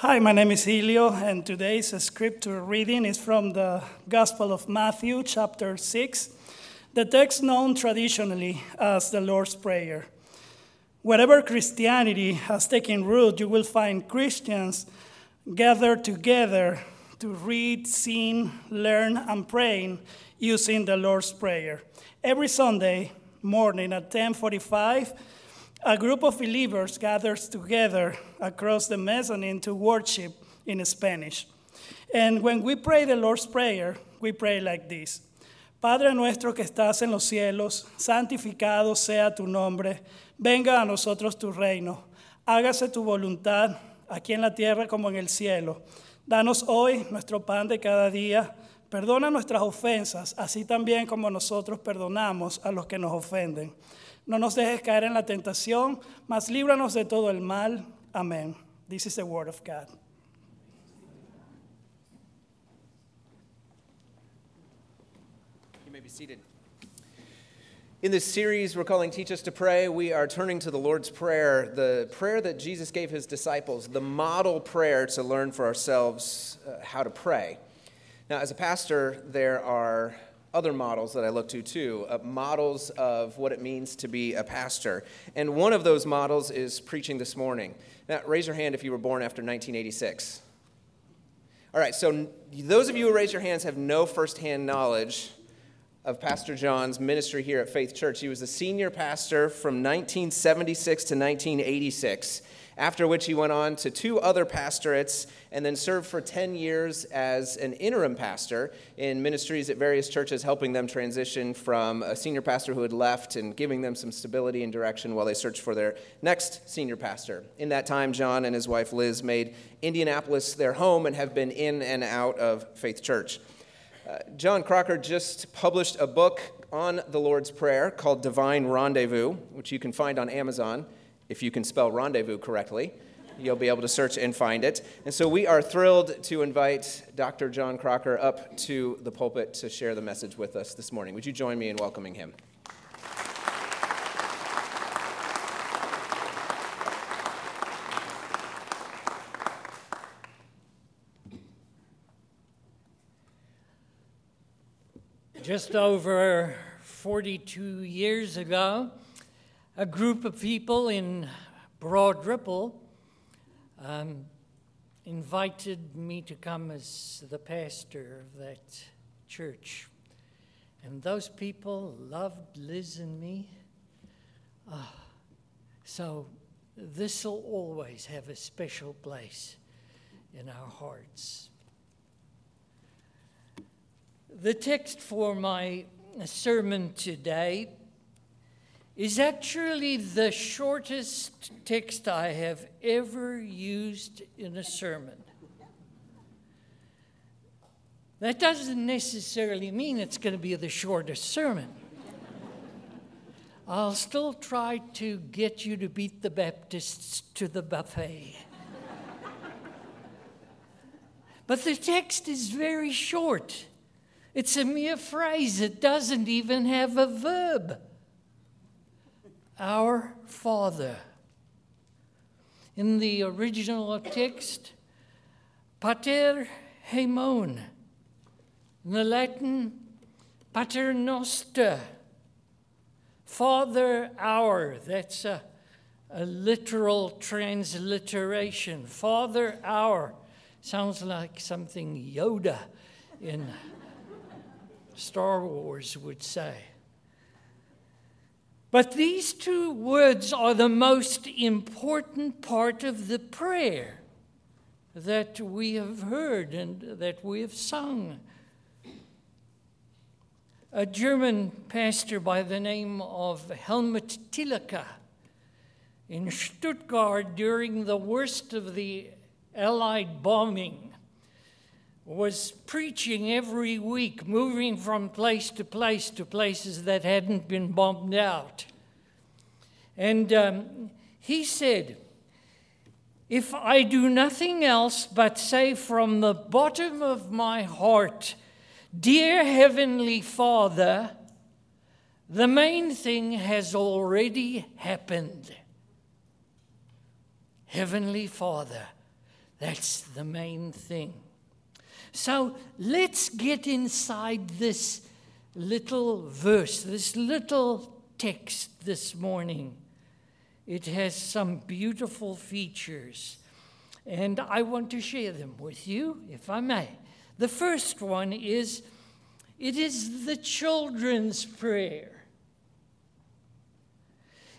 Hi, my name is Helio, and today's scripture reading is from the Gospel of Matthew, chapter 6, the text known traditionally as the Lord's Prayer. Wherever Christianity has taken root, you will find Christians gathered together to read, sing, learn, and pray using the Lord's Prayer. Every Sunday morning at 1045, a group of believers gathers together across the mezzanine to worship in Spanish. And when we pray the Lord's Prayer, we pray like this Padre nuestro que estás en los cielos, santificado sea tu nombre, venga a nosotros tu reino, hágase tu voluntad aquí en la tierra como en el cielo. Danos hoy nuestro pan de cada día, perdona nuestras ofensas, así también como nosotros perdonamos a los que nos ofenden no nos dejes caer en la tentación, mas líbranos de todo el mal. Amén. This is the word of God. You may be seated. In this series we're calling Teach Us to Pray, we are turning to the Lord's Prayer, the prayer that Jesus gave his disciples, the model prayer to learn for ourselves uh, how to pray. Now, as a pastor, there are other models that I look to too, uh, models of what it means to be a pastor. And one of those models is preaching this morning. Now, raise your hand if you were born after 1986. All right, so those of you who raise your hands have no firsthand knowledge of Pastor John's ministry here at Faith Church. He was the senior pastor from 1976 to 1986 after which he went on to two other pastorates and then served for 10 years as an interim pastor in ministries at various churches, helping them transition from a senior pastor who had left and giving them some stability and direction while they searched for their next senior pastor. In that time, John and his wife Liz made Indianapolis their home and have been in and out of Faith Church. Uh, John Crocker just published a book on the Lord's Prayer called Divine Rendezvous, which you can find on Amazon if you can spell rendezvous correctly. You'll be able to search and find it. And so we are thrilled to invite Dr. John Crocker up to the pulpit to share the message with us this morning. Would you join me in welcoming him? Just over 42 years ago, a group of people in Broad Ripple um, invited me to come as the pastor of that church. And those people loved Liz and me. Oh, so this will always have a special place in our hearts. The text for my sermon today is actually the shortest text I have ever used in a sermon. That doesn't necessarily mean it's going to be the shortest sermon. I'll still try to get you to beat the Baptists to the buffet. but the text is very short. It's a mere phrase, it doesn't even have a verb. Our Father. In the original text, Pater Hemon. In the Latin, Pater Noster. Father our. That's a, a literal transliteration. Father our. Sounds like something Yoda in Star Wars would say. But these two words are the most important part of the prayer that we have heard and that we have sung. A German pastor by the name of Helmut Thielicke in Stuttgart during the worst of the Allied bombing was preaching every week, moving from place to place to places that hadn't been bombed out. And um, he said, If I do nothing else but say from the bottom of my heart, Dear Heavenly Father, the main thing has already happened. Heavenly Father, That's the main thing. So let's get inside this little verse, this little text this morning. It has some beautiful features, and I want to share them with you, if I may. The first one is it is the children's prayer.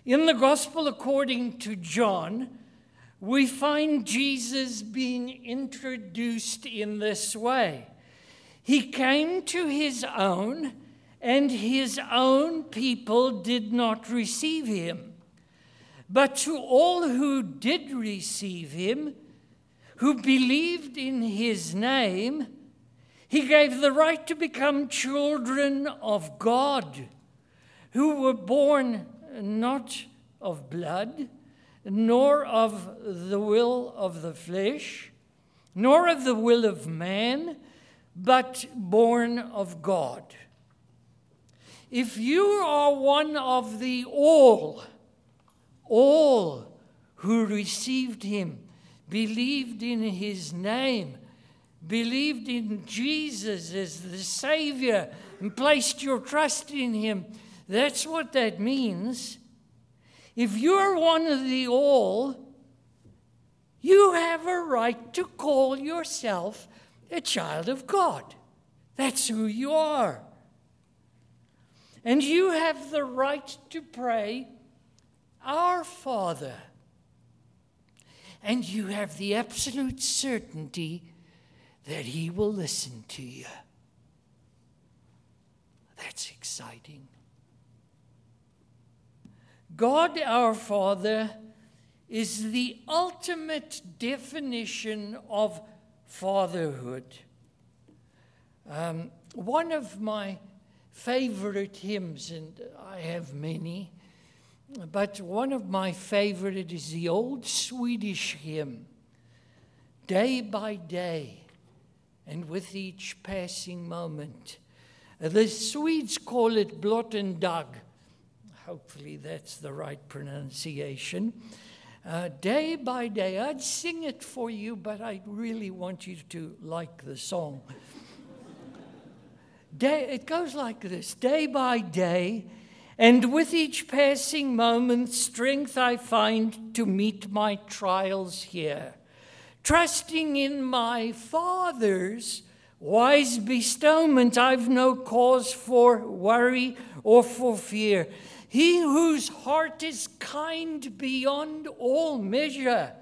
In the Gospel according to John, we find Jesus being introduced in this way. He came to his own, and his own people did not receive him. But to all who did receive him, who believed in his name, he gave the right to become children of God, who were born not of blood, nor of the will of the flesh, nor of the will of man, but born of God. If you are one of the all, all who received him, believed in his name, believed in Jesus as the Savior, and placed your trust in him, that's what that means. If you're one of the all, you have a right to call yourself a child of God. That's who you are. And you have the right to pray, Our Father. And you have the absolute certainty that He will listen to you. That's exciting. God our Father is the ultimate definition of fatherhood. Um, one of my favorite hymns, and I have many, but one of my favorite is the old Swedish hymn, Day by Day, and with each passing moment. The Swedes call it Blott en dag Hopefully, that's the right pronunciation. Uh, day by day, I'd sing it for you, but I really want you to like the song. day, it goes like this Day by day, and with each passing moment, strength I find to meet my trials here. Trusting in my Father's wise bestowment, I've no cause for worry or for fear. He whose heart is kind beyond all measure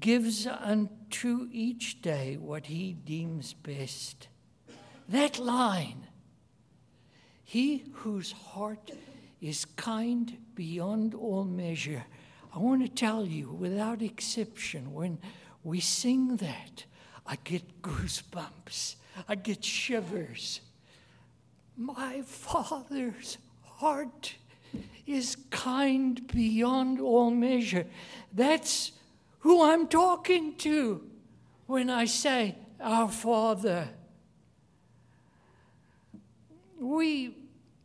gives unto each day what he deems best. That line, he whose heart is kind beyond all measure. I want to tell you, without exception, when we sing that, I get goosebumps, I get shivers. My Father's heart is kind beyond all measure. That's who I'm talking to when I say, Our Father. We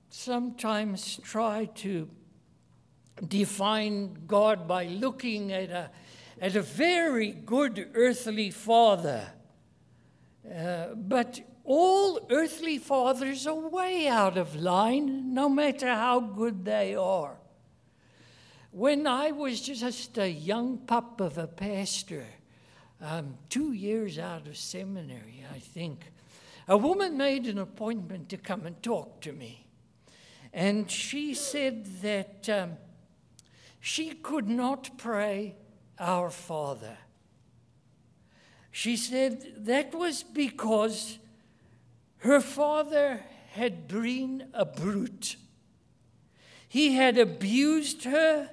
sometimes try to define God by looking at a, at a very good earthly father. Uh, but all earthly fathers are way out of line, no matter how good they are. When I was just a young pup of a pastor, um, two years out of seminary, I think, a woman made an appointment to come and talk to me. And she said that um, she could not pray Our Father. She said that was because her father had been a brute. He had abused her,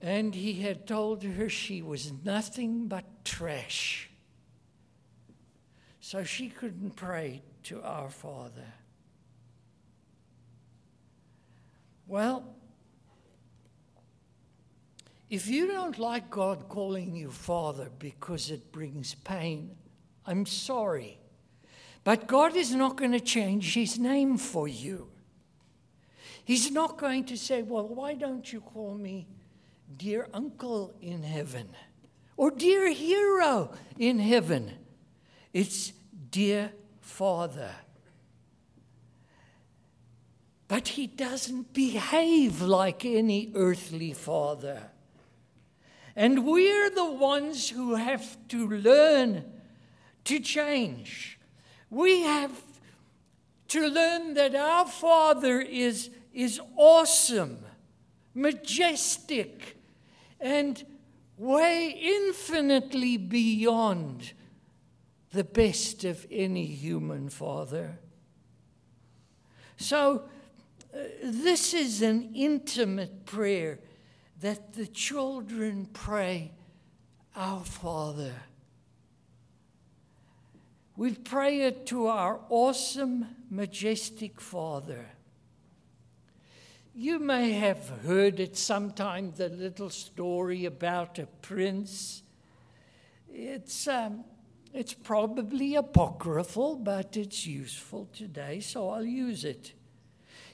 and he had told her she was nothing but trash. So she couldn't pray to our Father. Well, if you don't like God calling you Father because it brings pain, I'm sorry. But God is not going to change his name for you. He's not going to say, Well, why don't you call me dear uncle in heaven? or dear hero in heaven. It's dear Father. But he doesn't behave like any earthly father. And we're the ones who have to learn to change. We have to learn that our Father is, is awesome, majestic, and way infinitely beyond the best of any human father. So, uh, this is an intimate prayer that the children pray, Our Father. We pray it to our awesome, majestic Father. You may have heard it sometime, the little story about a prince. It's, um, it's probably apocryphal, but it's useful today, so I'll use it.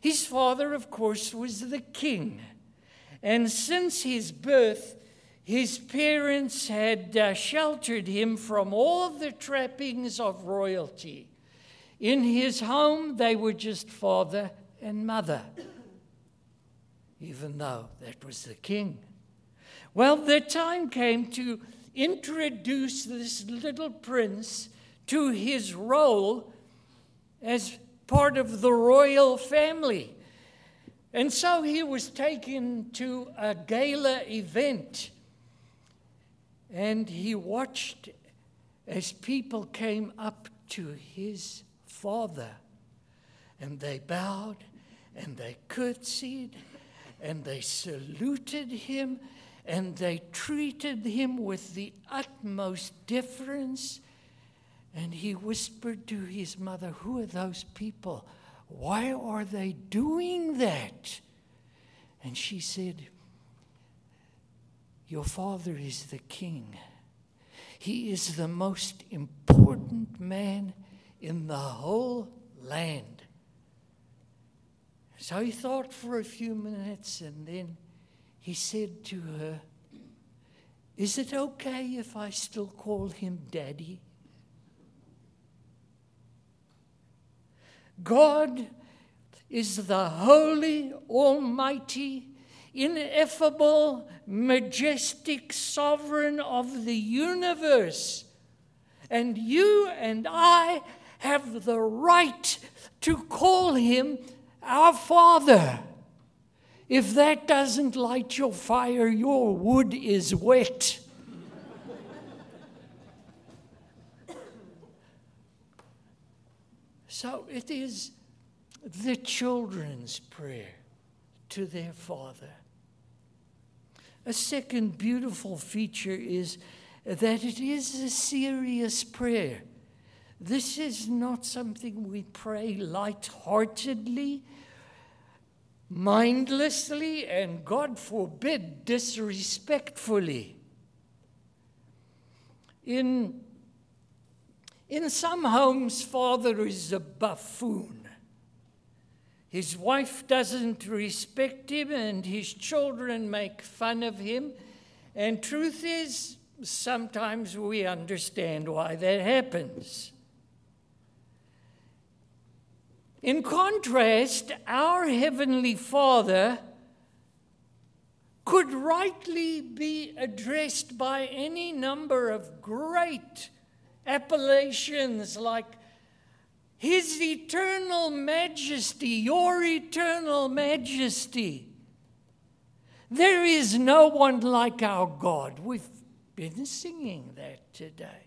His father, of course, was the king. And since his birth, his parents had uh, sheltered him from all the trappings of royalty. In his home, they were just father and mother, even though that was the king. Well, the time came to introduce this little prince to his role as part of the royal family. And so he was taken to a gala event. And he watched as people came up to his father. And they bowed and they curtsied and they saluted him and they treated him with the utmost deference. And he whispered to his mother, Who are those people? Why are they doing that? And she said, Your father is the king. He is the most important man in the whole land. So he thought for a few minutes and then he said to her, Is it okay if I still call him daddy? God is the holy, almighty, ineffable, majestic sovereign of the universe. And you and I have the right to call him our Father. If that doesn't light your fire, your wood is wet. So it is the children's prayer to their father. A second beautiful feature is that it is a serious prayer. This is not something we pray light-heartedly, mindlessly, and God forbid, disrespectfully. In in some homes, father is a buffoon. His wife doesn't respect him, and his children make fun of him. And truth is, sometimes we understand why that happens. In contrast, our Heavenly Father could rightly be addressed by any number of great appellations like His eternal majesty, your eternal majesty. There is no one like our God. We've been singing that today.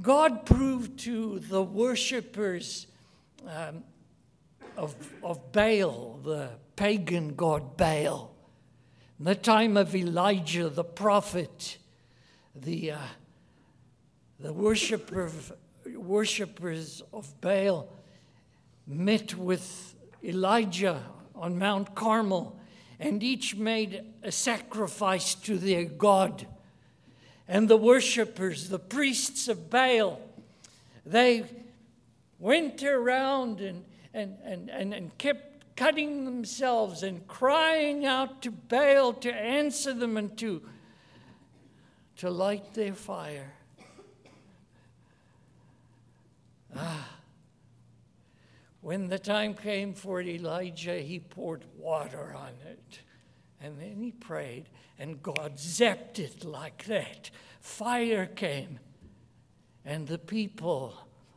God proved to the worshippers um, of, of Baal, the pagan god Baal, in the time of Elijah the prophet, the, uh, the worshiper, worshippers of Baal met with Elijah on Mount Carmel, and each made a sacrifice to their God. And the worshippers, the priests of Baal, they went around and, and, and, and, and kept cutting themselves and crying out to Baal to answer them and to to light their fire. Ah. When the time came for Elijah, he poured water on it. And then he prayed, and God zapped it like that. Fire came, and the people,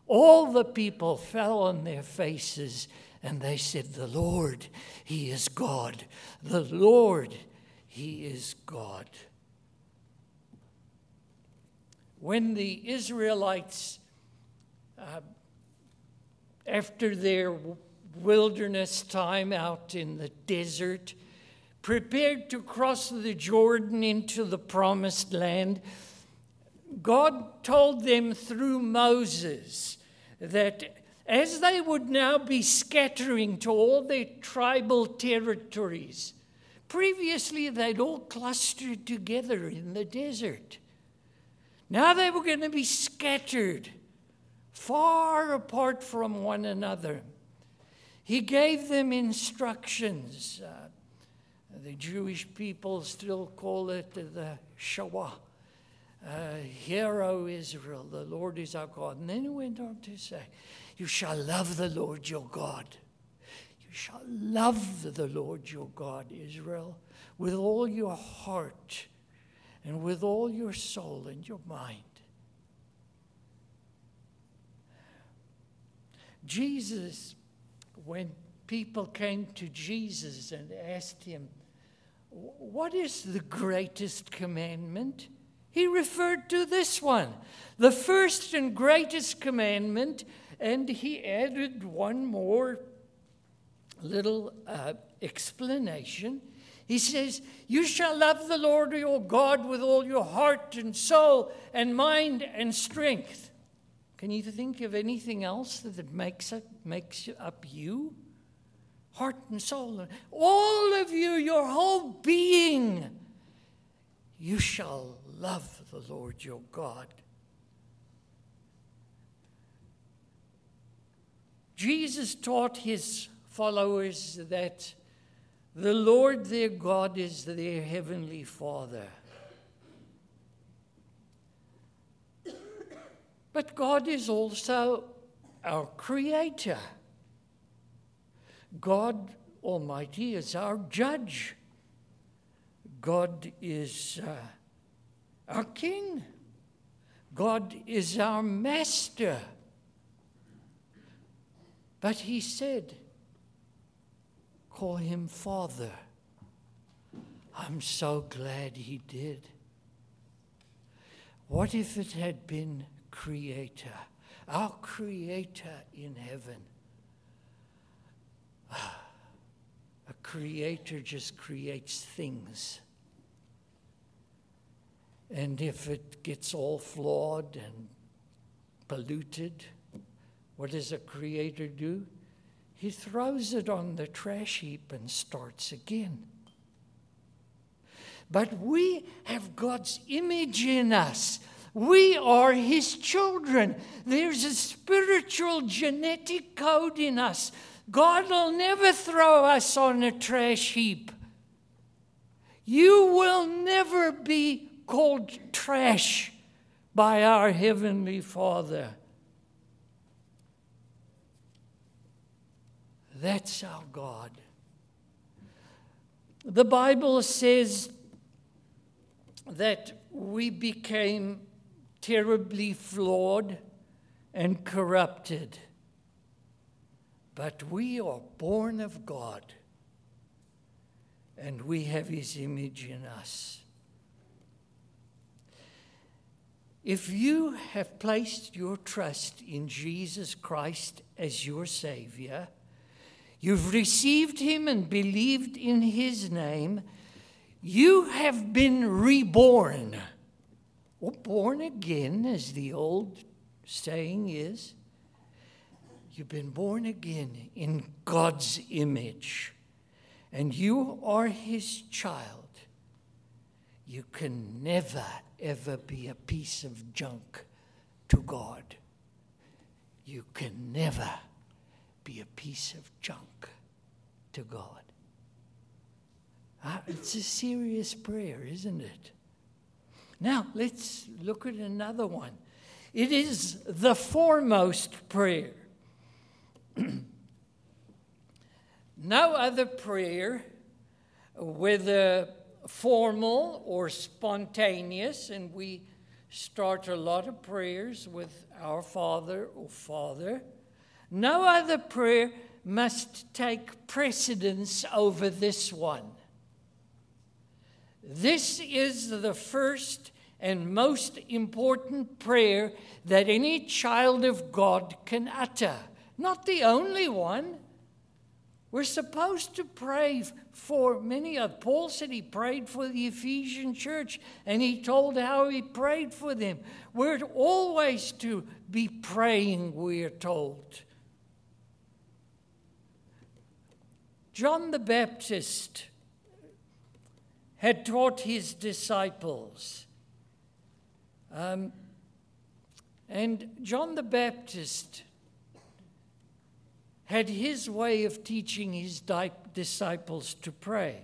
all the people, fell on their faces and they said, The Lord, He is God. The Lord, He is God. When the Israelites, uh, after their wilderness time out in the desert, prepared to cross the Jordan into the promised land, God told them through Moses that as they would now be scattering to all their tribal territories, previously they'd all clustered together in the desert. Now they were going to be scattered far apart from one another. He gave them instructions. Uh, the Jewish people still call it the Shema. Uh, Hear, O Israel, the Lord is our God. And then he went on to say, You shall love the Lord your God. You shall love the Lord your God, Israel, with all your heart and with all your soul and your mind. Jesus, when people came to Jesus and asked him, What is the greatest commandment? He referred to this one, the first and greatest commandment, and he added one more little uh, explanation. He says, You shall love the Lord your God with all your heart and soul and mind and strength. Can you think of anything else that makes, it, makes up you? Heart and soul. All of you, your whole being. You shall love the Lord your God. Jesus taught his followers that the Lord their God is their heavenly Father. But God is also our Creator. God Almighty is our judge. God is uh, our King. God is our Master. But he said, Call him Father. I'm so glad he did. What if it had been Creator, our Creator in heaven? A Creator just creates things. And if it gets all flawed and polluted, what does a creator do? He throws it on the trash heap and starts again. But we have God's image in us. We are His children. There's a spiritual genetic code in us. God will never throw us on a trash heap. You will never be called trash by our Heavenly Father. That's our God. The Bible says that we became terribly flawed and corrupted, but we are born of God and we have His image in us. If you have placed your trust in Jesus Christ as your Savior, you've received Him and believed in His name, you have been reborn. Or born again, as the old saying is. You've been born again in God's image, and you are His child. You can never ever be a piece of junk to God. You can never be a piece of junk to God. Uh, it's a serious prayer, isn't it? Now, let's look at another one. It is the foremost prayer. no other prayer, whether formal or spontaneous, and we start a lot of prayers with Our Father or Father. No other prayer must take precedence over this one. This is the first and most important prayer that any child of God can utter. Not the only one. We're supposed to pray for many of Paul said he prayed for the Ephesian church and he told how he prayed for them. We're always to be praying, we're told. John the Baptist had taught his disciples. Um, and John the Baptist had his way of teaching his di- disciples to pray.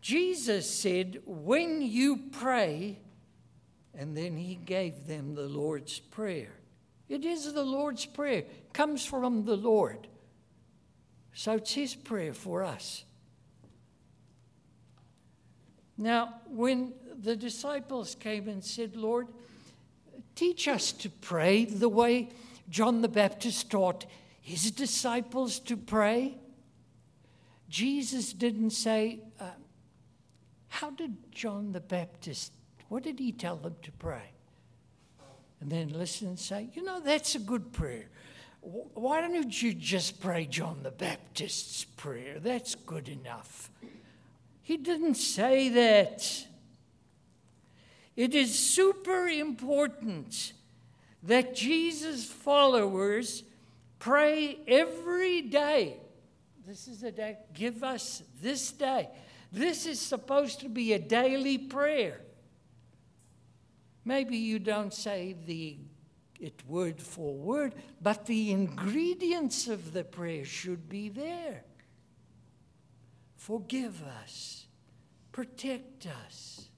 Jesus said, When you pray, and then he gave them the Lord's Prayer. It is the Lord's Prayer, it comes from the Lord. So it's his prayer for us. Now, when the disciples came and said, Lord, teach us to pray the way John the Baptist taught his disciples to pray. Jesus didn't say, uh, How did John the Baptist, what did he tell them to pray? And then listen and say, You know, that's a good prayer. Why don't you just pray John the Baptist's prayer? That's good enough. He didn't say that. It is super important that Jesus' followers pray every day. This is a day, give us this day. This is supposed to be a daily prayer. Maybe you don't say the it word for word, but the ingredients of the prayer should be there. Forgive us, protect us.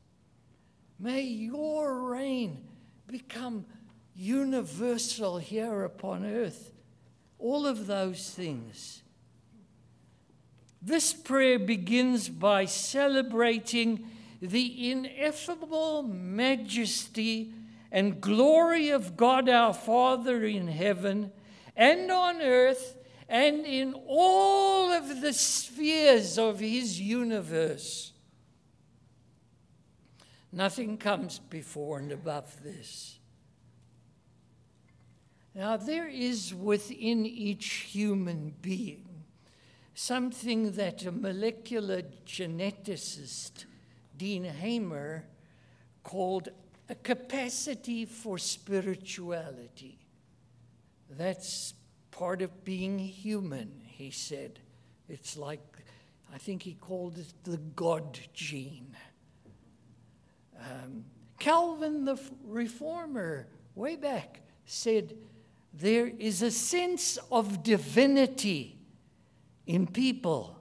May your reign become universal here upon earth. All of those things. This prayer begins by celebrating the ineffable majesty and glory of God our Father in heaven and on earth and in all of the spheres of his universe. Nothing comes before and above this. Now, there is within each human being something that a molecular geneticist, Dean Hamer, called a capacity for spirituality. That's part of being human, he said. It's like, I think he called it the God gene. Um, Calvin the reformer, way back, said, there is a sense of divinity in people.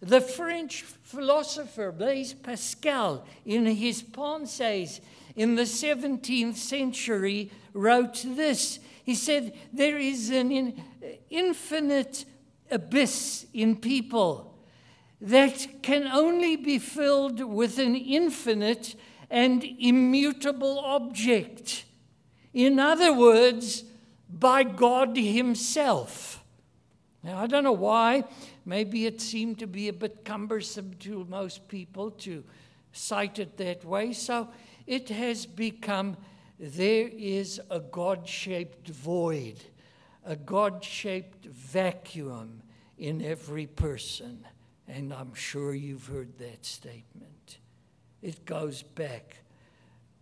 The French philosopher Blaise Pascal, in his Pensées in the 17th century, wrote this. He said, There is an in, infinite abyss in people that can only be filled with an infinite and immutable object. In other words, by God Himself. Now, I don't know why. Maybe it seemed to be a bit cumbersome to most people to cite it that way. So it has become there is a God shaped void, a God shaped vacuum in every person. And I'm sure you've heard that statement. It goes back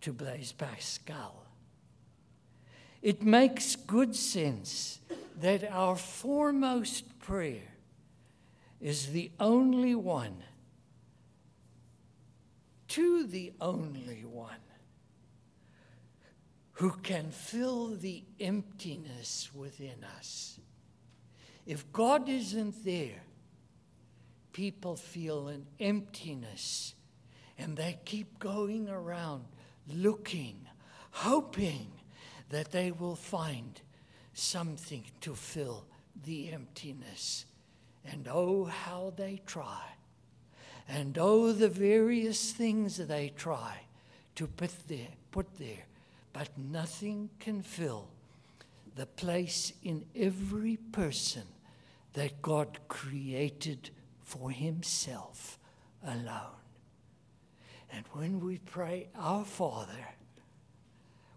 to Blaise Pascal. It makes good sense that our foremost prayer is the only one, to the only one, who can fill the emptiness within us. If God isn't there, people feel an emptiness And they keep going around looking, hoping that they will find something to fill the emptiness. And oh, how they try. And oh, the various things they try to put there, put there. But nothing can fill the place in every person that God created for Himself alone. And when we pray, Our Father,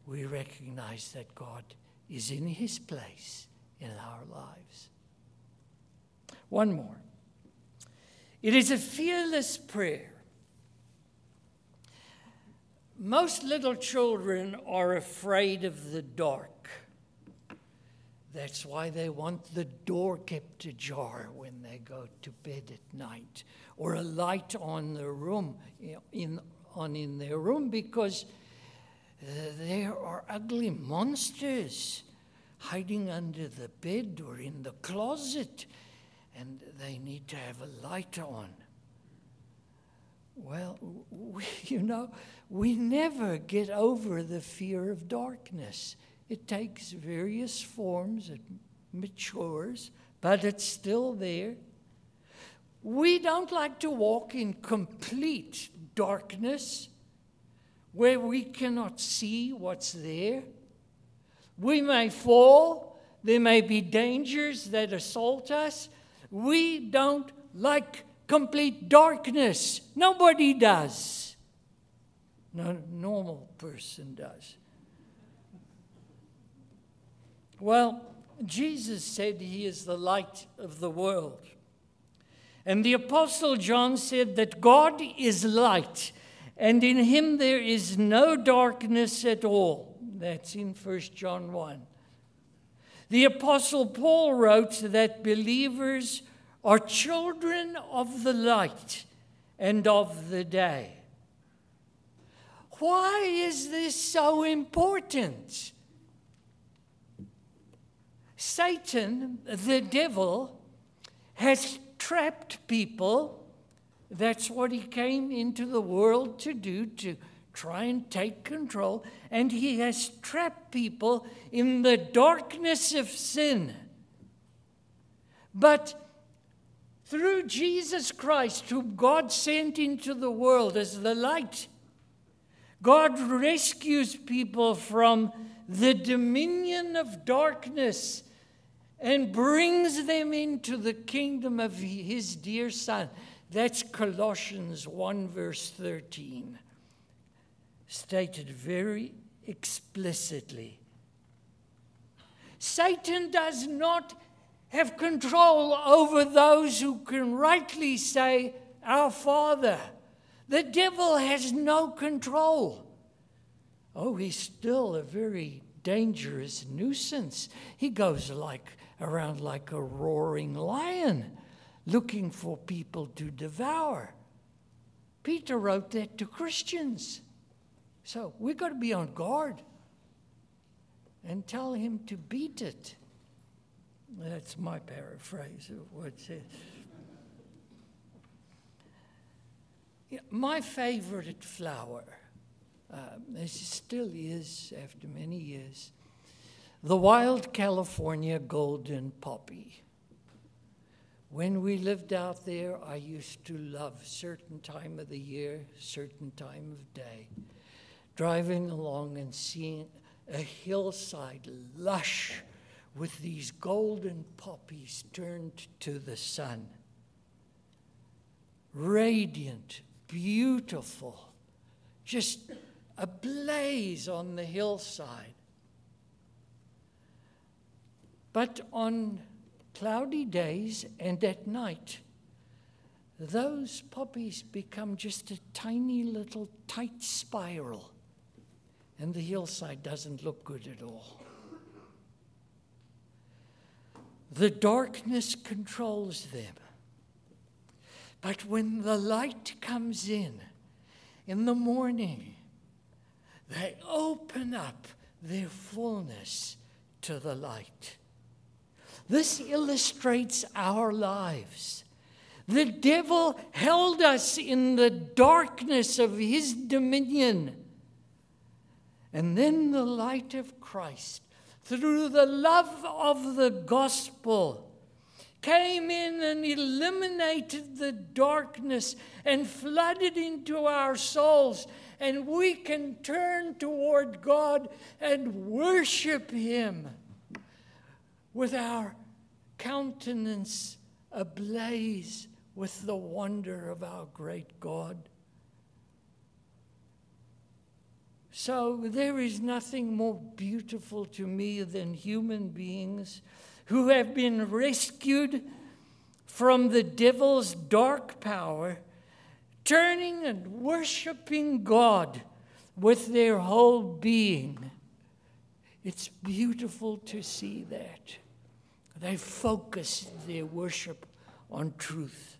we recognize that God is in His place in our lives. One more. It is a fearless prayer. Most little children are afraid of the dark. That's why they want the door kept ajar when they go to bed at night, or a light on the room in, on in their room, because uh, there are ugly monsters hiding under the bed or in the closet, and they need to have a light on. Well, we, you know, we never get over the fear of darkness. It takes various forms, it matures, but it's still there. We don't like to walk in complete darkness where we cannot see what's there. We may fall, there may be dangers that assault us. We don't like complete darkness. Nobody does. No normal person does. Well, Jesus said he is the light of the world. And the Apostle John said that God is light, and in him there is no darkness at all. That's in 1 John 1. The Apostle Paul wrote that believers are children of the light and of the day. Why is this so important? Satan, the devil, has trapped people. That's what he came into the world to do, to try and take control. And he has trapped people in the darkness of sin. But through Jesus Christ, whom God sent into the world as the light, God rescues people from the dominion of darkness and brings them into the kingdom of his dear Son. That's Colossians 1, verse 13, stated very explicitly. Satan does not have control over those who can rightly say, Our Father. The devil has no control. Oh, he's still a very dangerous nuisance. He goes like around like a roaring lion, looking for people to devour. Peter wrote that to Christians. So we've got to be on guard and tell him to beat it. That's my paraphrase of what it my favorite flower, uh, it still is after many years, the wild California golden poppy. When we lived out there, I used to love certain time of the year, certain time of day, driving along and seeing a hillside lush with these golden poppies turned to the sun. Radiant, beautiful, just ablaze on the hillside. But on cloudy days and at night, those poppies become just a tiny little tight spiral, and the hillside doesn't look good at all. The darkness controls them. But when the light comes in, in the morning, they open up their fullness to the light. This illustrates our lives. The devil held us in the darkness of his dominion. And then the light of Christ, through the love of the gospel, came in and eliminated the darkness and flooded into our souls. And we can turn toward God and worship Him with our countenance ablaze with the wonder of our great God. So there is nothing more beautiful to me than human beings who have been rescued from the devil's dark power, turning and worshiping God with their whole being. It's beautiful to see that. They focus their worship on truth.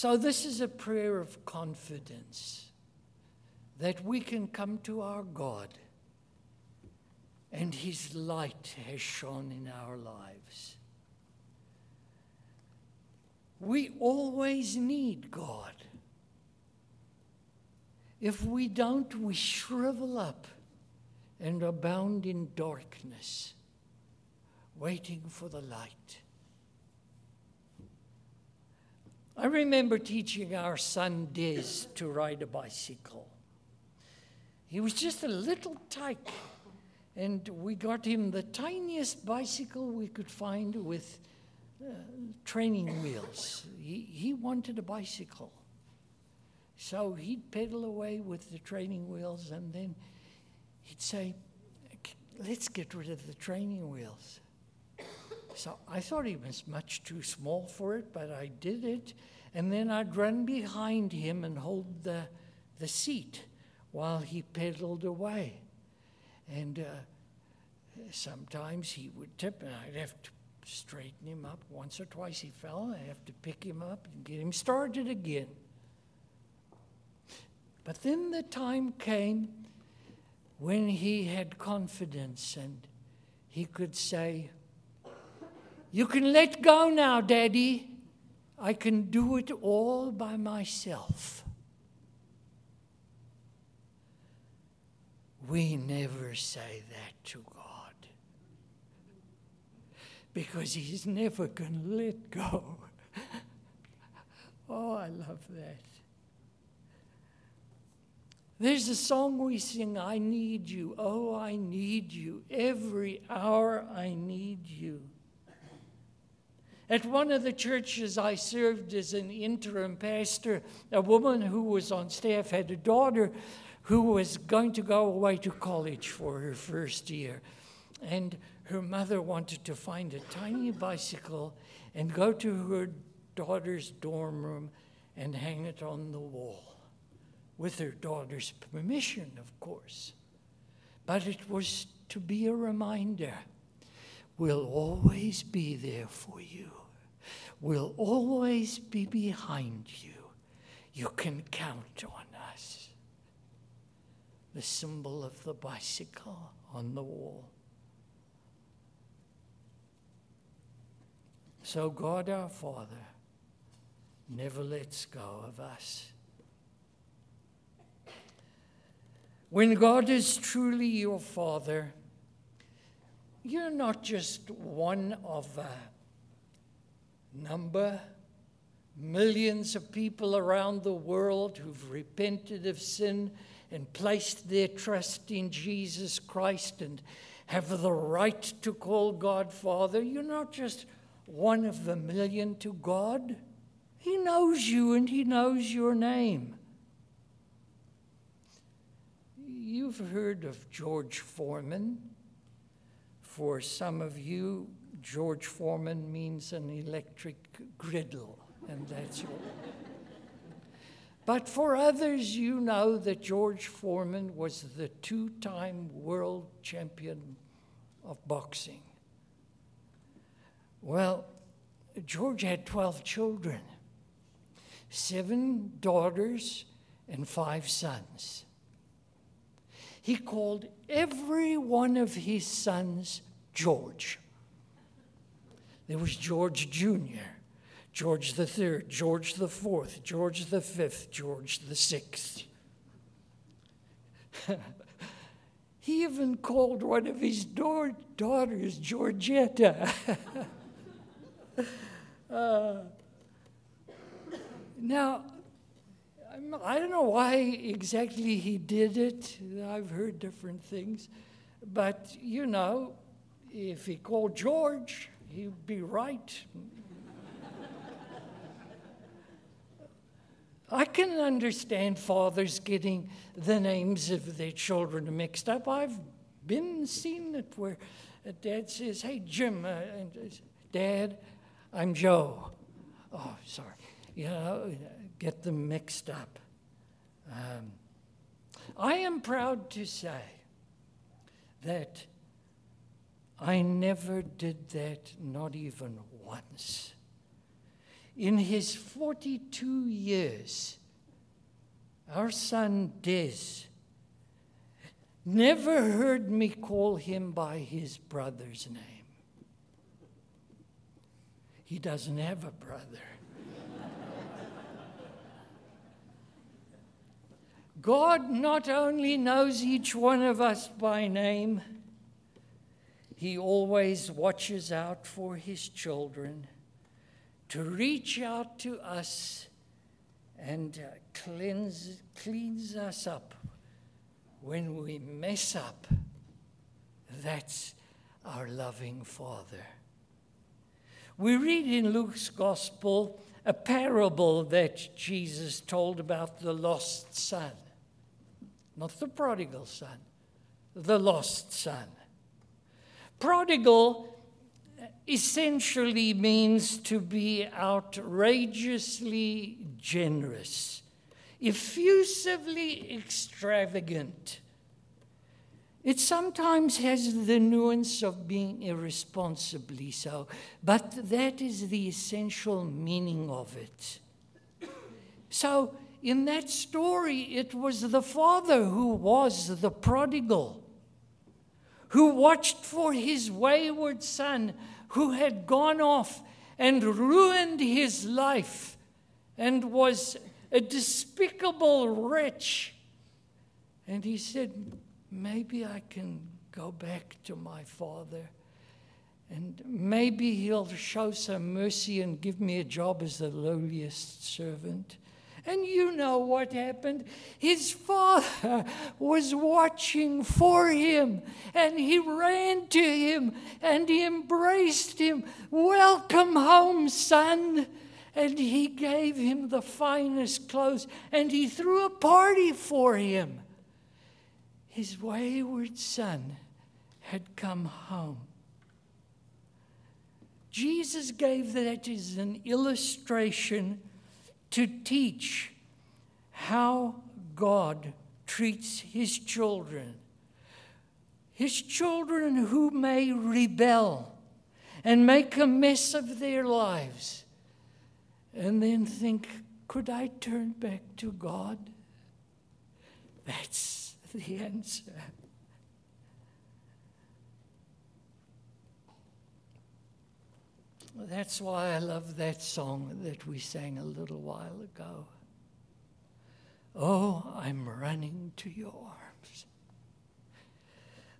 So, this is a prayer of confidence that we can come to our God and His light has shone in our lives. We always need God. If we don't, we shrivel up and are bound in darkness, waiting for the light. I remember teaching our son Des to ride a bicycle. He was just a little tyke, and we got him the tiniest bicycle we could find with uh, training wheels. He, he wanted a bicycle. So he'd pedal away with the training wheels, and then he'd say, Let's get rid of the training wheels. So I thought he was much too small for it, but I did it. And then I'd run behind him and hold the, the seat while he pedaled away. And uh, sometimes he would tip, and I'd have to straighten him up. Once or twice he fell, I'd have to pick him up and get him started again. But then the time came when he had confidence and he could say, You can let go now, Daddy. I can do it all by myself. We never say that to God because He's never going to let go. oh, I love that. There's a song we sing, I need you. Oh, I need you. Every hour I need you. At one of the churches I served as an interim pastor, a woman who was on staff had a daughter who was going to go away to college for her first year. And her mother wanted to find a tiny bicycle and go to her daughter's dorm room and hang it on the wall, with her daughter's permission, of course. But it was to be a reminder we'll always be there for you will always be behind you. You can count on us. The symbol of the bicycle on the wall. So, God our Father never lets go of us. When God is truly your Father, you're not just one of uh, number, millions of people around the world who've repented of sin and placed their trust in Jesus Christ and have the right to call God Father. You're not just one of the million to God. He knows you and He knows your name. You've heard of George Foreman. For some of you, George Foreman means an electric griddle, and that's all. But for others, you know that George Foreman was the two time world champion of boxing. Well, George had 12 children, seven daughters, and five sons. he called every one of his sons George. There was George Jr., George the Third, George the Fourth, George the Fifth, George the Sixth. he even called one of his da- daughters Georgetta. uh, now, I don't know why exactly he did it. I've heard different things. But, you know, if he called George, he'd be right. I can understand fathers getting the names of their children mixed up. I've been seen it where a dad says, Hey, Jim, uh, Dad, I'm Joe. Oh, sorry. You know, get them mixed up. Um, I am proud to say that I never did that, not even once. In his 42 years, our son Des never heard me call him by his brother's name. He doesn't have a brother. God not only knows each one of us by name, He always watches out for His children to reach out to us and uh, cleanse, cleans us up when we mess up. That's our loving Father. We read in Luke's Gospel a parable that Jesus told about the lost son not the prodigal son, the lost son. Prodigal essentially means to be outrageously generous, effusively extravagant. It sometimes has the nuance of being irresponsibly so, but that is the essential meaning of it. So, in that story, it was the father who was the prodigal, who watched for his wayward son who had gone off and ruined his life and was a despicable wretch. And he said, Maybe I can go back to my father. And maybe he'll show some mercy and give me a job as the lowliest servant. And you know what happened. His father was watching for him, and he ran to him and he embraced him. Welcome home, son. And he gave him the finest clothes, and he threw a party for him. His wayward son had come home. Jesus gave that as an illustration to teach how God treats his children. His children who may rebel and make a mess of their lives and then think, could I turn back to God? That's the answer. That's why I love that song that we sang a little while ago. Oh, I'm running to your arms.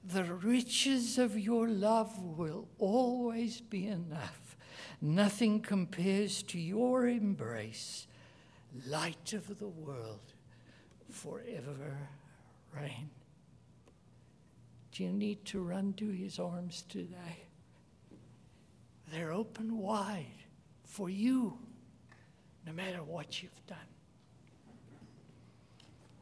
The riches of your love will always be enough. Nothing compares to your embrace, light of the world, forever reign. Do you need to run to his arms today? They're open wide for you, no matter what you've done.